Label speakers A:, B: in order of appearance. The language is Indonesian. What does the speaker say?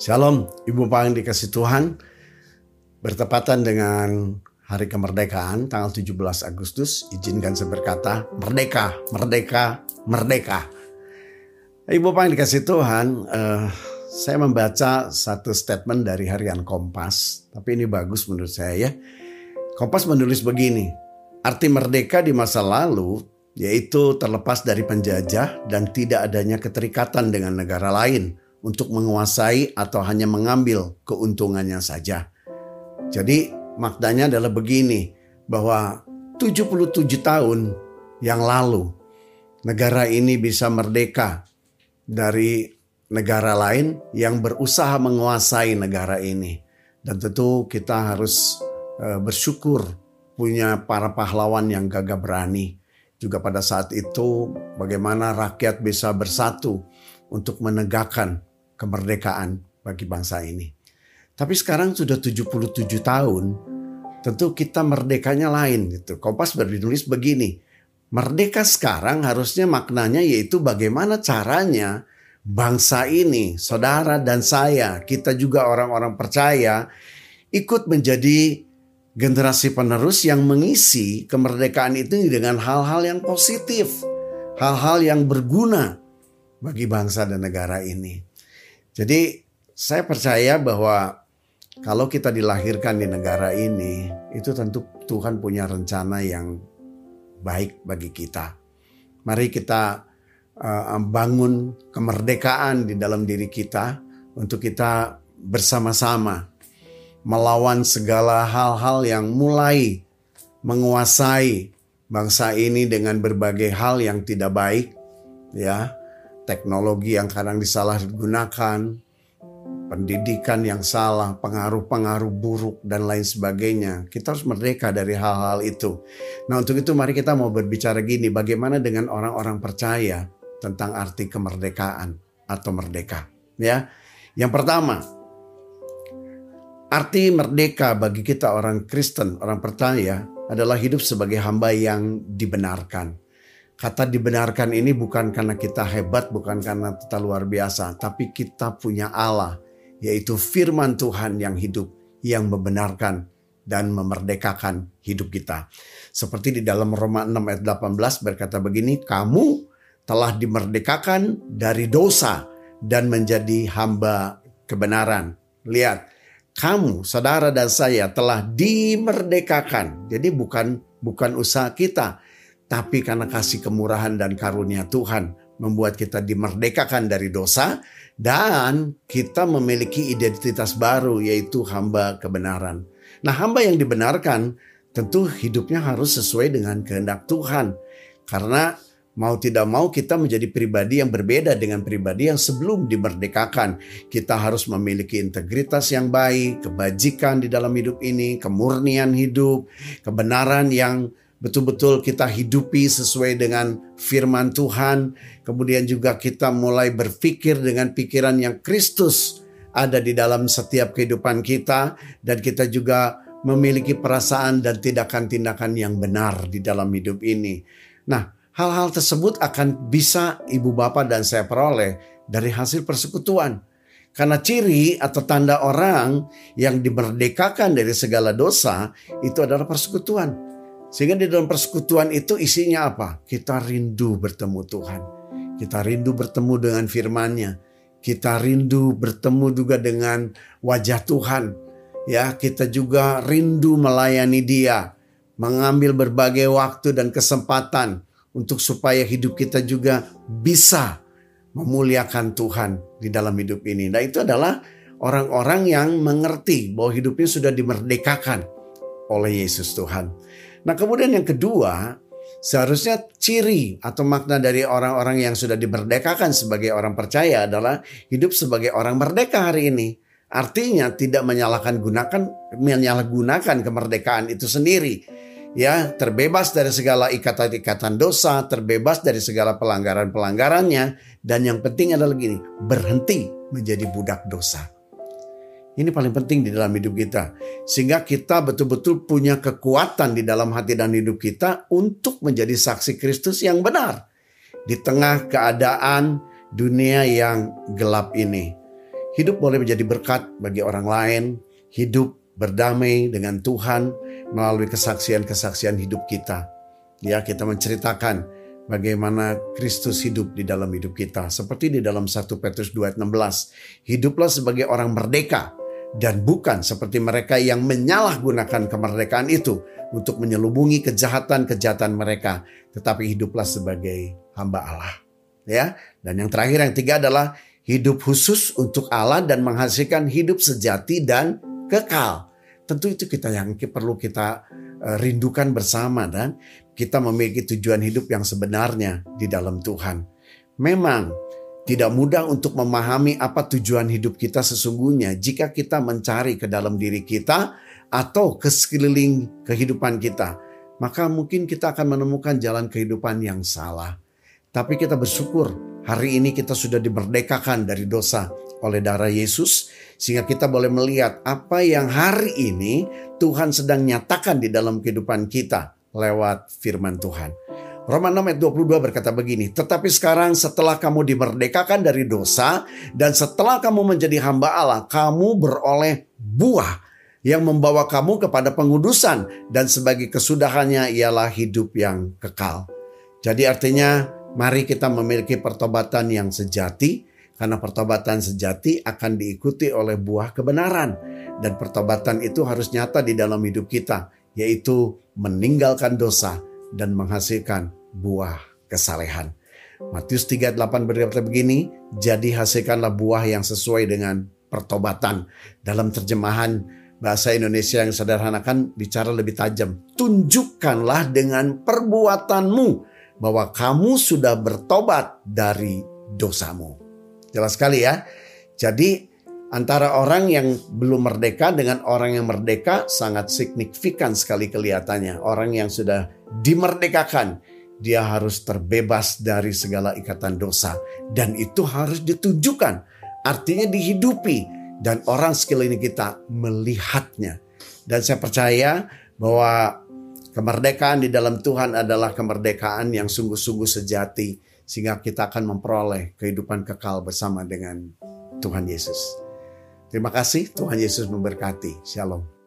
A: Shalom, Ibu yang dikasih Tuhan. Bertepatan dengan Hari Kemerdekaan tanggal 17 Agustus, izinkan saya berkata, merdeka, merdeka, merdeka. Ibu yang dikasih Tuhan, uh, saya membaca satu statement dari harian Kompas, tapi ini bagus menurut saya ya. Kompas menulis begini, arti merdeka di masa lalu yaitu terlepas dari penjajah dan tidak adanya keterikatan dengan negara lain untuk menguasai atau hanya mengambil keuntungannya saja. Jadi maknanya adalah begini, bahwa 77 tahun yang lalu negara ini bisa merdeka dari negara lain yang berusaha menguasai negara ini. Dan tentu kita harus uh, bersyukur punya para pahlawan yang gagah berani. Juga pada saat itu bagaimana rakyat bisa bersatu untuk menegakkan kemerdekaan bagi bangsa ini. Tapi sekarang sudah 77 tahun, tentu kita merdekanya lain gitu. Kompas bernulis begini, merdeka sekarang harusnya maknanya yaitu bagaimana caranya bangsa ini, saudara dan saya, kita juga orang-orang percaya ikut menjadi generasi penerus yang mengisi kemerdekaan itu dengan hal-hal yang positif, hal-hal yang berguna bagi bangsa dan negara ini. Jadi saya percaya bahwa kalau kita dilahirkan di negara ini, itu tentu Tuhan punya rencana yang baik bagi kita. Mari kita uh, bangun kemerdekaan di dalam diri kita untuk kita bersama-sama melawan segala hal-hal yang mulai menguasai bangsa ini dengan berbagai hal yang tidak baik, ya teknologi yang kadang disalahgunakan, pendidikan yang salah, pengaruh-pengaruh buruk dan lain sebagainya. Kita harus merdeka dari hal-hal itu. Nah, untuk itu mari kita mau berbicara gini, bagaimana dengan orang-orang percaya tentang arti kemerdekaan atau merdeka, ya. Yang pertama, arti merdeka bagi kita orang Kristen, orang percaya adalah hidup sebagai hamba yang dibenarkan. Kata dibenarkan ini bukan karena kita hebat, bukan karena kita luar biasa, tapi kita punya Allah, yaitu firman Tuhan yang hidup, yang membenarkan dan memerdekakan hidup kita. Seperti di dalam Roma 6 ayat 18 berkata begini, kamu telah dimerdekakan dari dosa dan menjadi hamba kebenaran. Lihat, kamu, saudara dan saya telah dimerdekakan. Jadi bukan bukan usaha kita, tapi karena kasih kemurahan dan karunia Tuhan membuat kita dimerdekakan dari dosa dan kita memiliki identitas baru yaitu hamba kebenaran. Nah, hamba yang dibenarkan tentu hidupnya harus sesuai dengan kehendak Tuhan. Karena mau tidak mau kita menjadi pribadi yang berbeda dengan pribadi yang sebelum dimerdekakan. Kita harus memiliki integritas yang baik, kebajikan di dalam hidup ini, kemurnian hidup, kebenaran yang betul-betul kita hidupi sesuai dengan firman Tuhan. Kemudian juga kita mulai berpikir dengan pikiran yang Kristus ada di dalam setiap kehidupan kita. Dan kita juga memiliki perasaan dan tindakan-tindakan yang benar di dalam hidup ini. Nah, hal-hal tersebut akan bisa ibu bapak dan saya peroleh dari hasil persekutuan. Karena ciri atau tanda orang yang dimerdekakan dari segala dosa itu adalah persekutuan. Sehingga di dalam persekutuan itu isinya apa? Kita rindu bertemu Tuhan. Kita rindu bertemu dengan firman-Nya. Kita rindu bertemu juga dengan wajah Tuhan. Ya, kita juga rindu melayani Dia, mengambil berbagai waktu dan kesempatan untuk supaya hidup kita juga bisa memuliakan Tuhan di dalam hidup ini. Nah, itu adalah orang-orang yang mengerti bahwa hidupnya sudah dimerdekakan oleh Yesus Tuhan. Nah kemudian yang kedua, seharusnya ciri atau makna dari orang-orang yang sudah dimerdekakan sebagai orang percaya adalah hidup sebagai orang merdeka hari ini. Artinya tidak menyalahkan gunakan menyalahgunakan kemerdekaan itu sendiri. Ya, terbebas dari segala ikatan-ikatan dosa, terbebas dari segala pelanggaran-pelanggarannya dan yang penting adalah gini, berhenti menjadi budak dosa. Ini paling penting di dalam hidup kita. Sehingga kita betul-betul punya kekuatan di dalam hati dan hidup kita untuk menjadi saksi Kristus yang benar. Di tengah keadaan dunia yang gelap ini. Hidup boleh menjadi berkat bagi orang lain, hidup berdamai dengan Tuhan melalui kesaksian-kesaksian hidup kita. Ya, kita menceritakan bagaimana Kristus hidup di dalam hidup kita. Seperti di dalam 1 Petrus 2 ayat 16. Hiduplah sebagai orang merdeka dan bukan seperti mereka yang menyalahgunakan kemerdekaan itu untuk menyelubungi kejahatan-kejahatan mereka, tetapi hiduplah sebagai hamba Allah. Ya. Dan yang terakhir yang tiga adalah hidup khusus untuk Allah dan menghasilkan hidup sejati dan kekal. Tentu itu kita yang perlu kita eh, rindukan bersama dan kita memiliki tujuan hidup yang sebenarnya di dalam Tuhan. Memang tidak mudah untuk memahami apa tujuan hidup kita sesungguhnya jika kita mencari ke dalam diri kita atau ke sekeliling kehidupan kita. Maka mungkin kita akan menemukan jalan kehidupan yang salah. Tapi kita bersyukur hari ini kita sudah dimerdekakan dari dosa oleh darah Yesus. Sehingga kita boleh melihat apa yang hari ini Tuhan sedang nyatakan di dalam kehidupan kita lewat firman Tuhan. Roma 6 ayat 22 berkata begini, Tetapi sekarang setelah kamu dimerdekakan dari dosa dan setelah kamu menjadi hamba Allah, kamu beroleh buah yang membawa kamu kepada pengudusan dan sebagai kesudahannya ialah hidup yang kekal. Jadi artinya mari kita memiliki pertobatan yang sejati karena pertobatan sejati akan diikuti oleh buah kebenaran dan pertobatan itu harus nyata di dalam hidup kita yaitu meninggalkan dosa dan menghasilkan buah kesalehan. Matius 38 berkata begini, jadi hasilkanlah buah yang sesuai dengan pertobatan. Dalam terjemahan bahasa Indonesia yang sederhana kan bicara lebih tajam. Tunjukkanlah dengan perbuatanmu bahwa kamu sudah bertobat dari dosamu. Jelas sekali ya. Jadi antara orang yang belum merdeka dengan orang yang merdeka sangat signifikan sekali kelihatannya. Orang yang sudah dimerdekakan dia harus terbebas dari segala ikatan dosa dan itu harus ditunjukkan artinya dihidupi dan orang sekeliling kita melihatnya dan saya percaya bahwa kemerdekaan di dalam Tuhan adalah kemerdekaan yang sungguh-sungguh sejati sehingga kita akan memperoleh kehidupan kekal bersama dengan Tuhan Yesus. Terima kasih Tuhan Yesus memberkati. Shalom.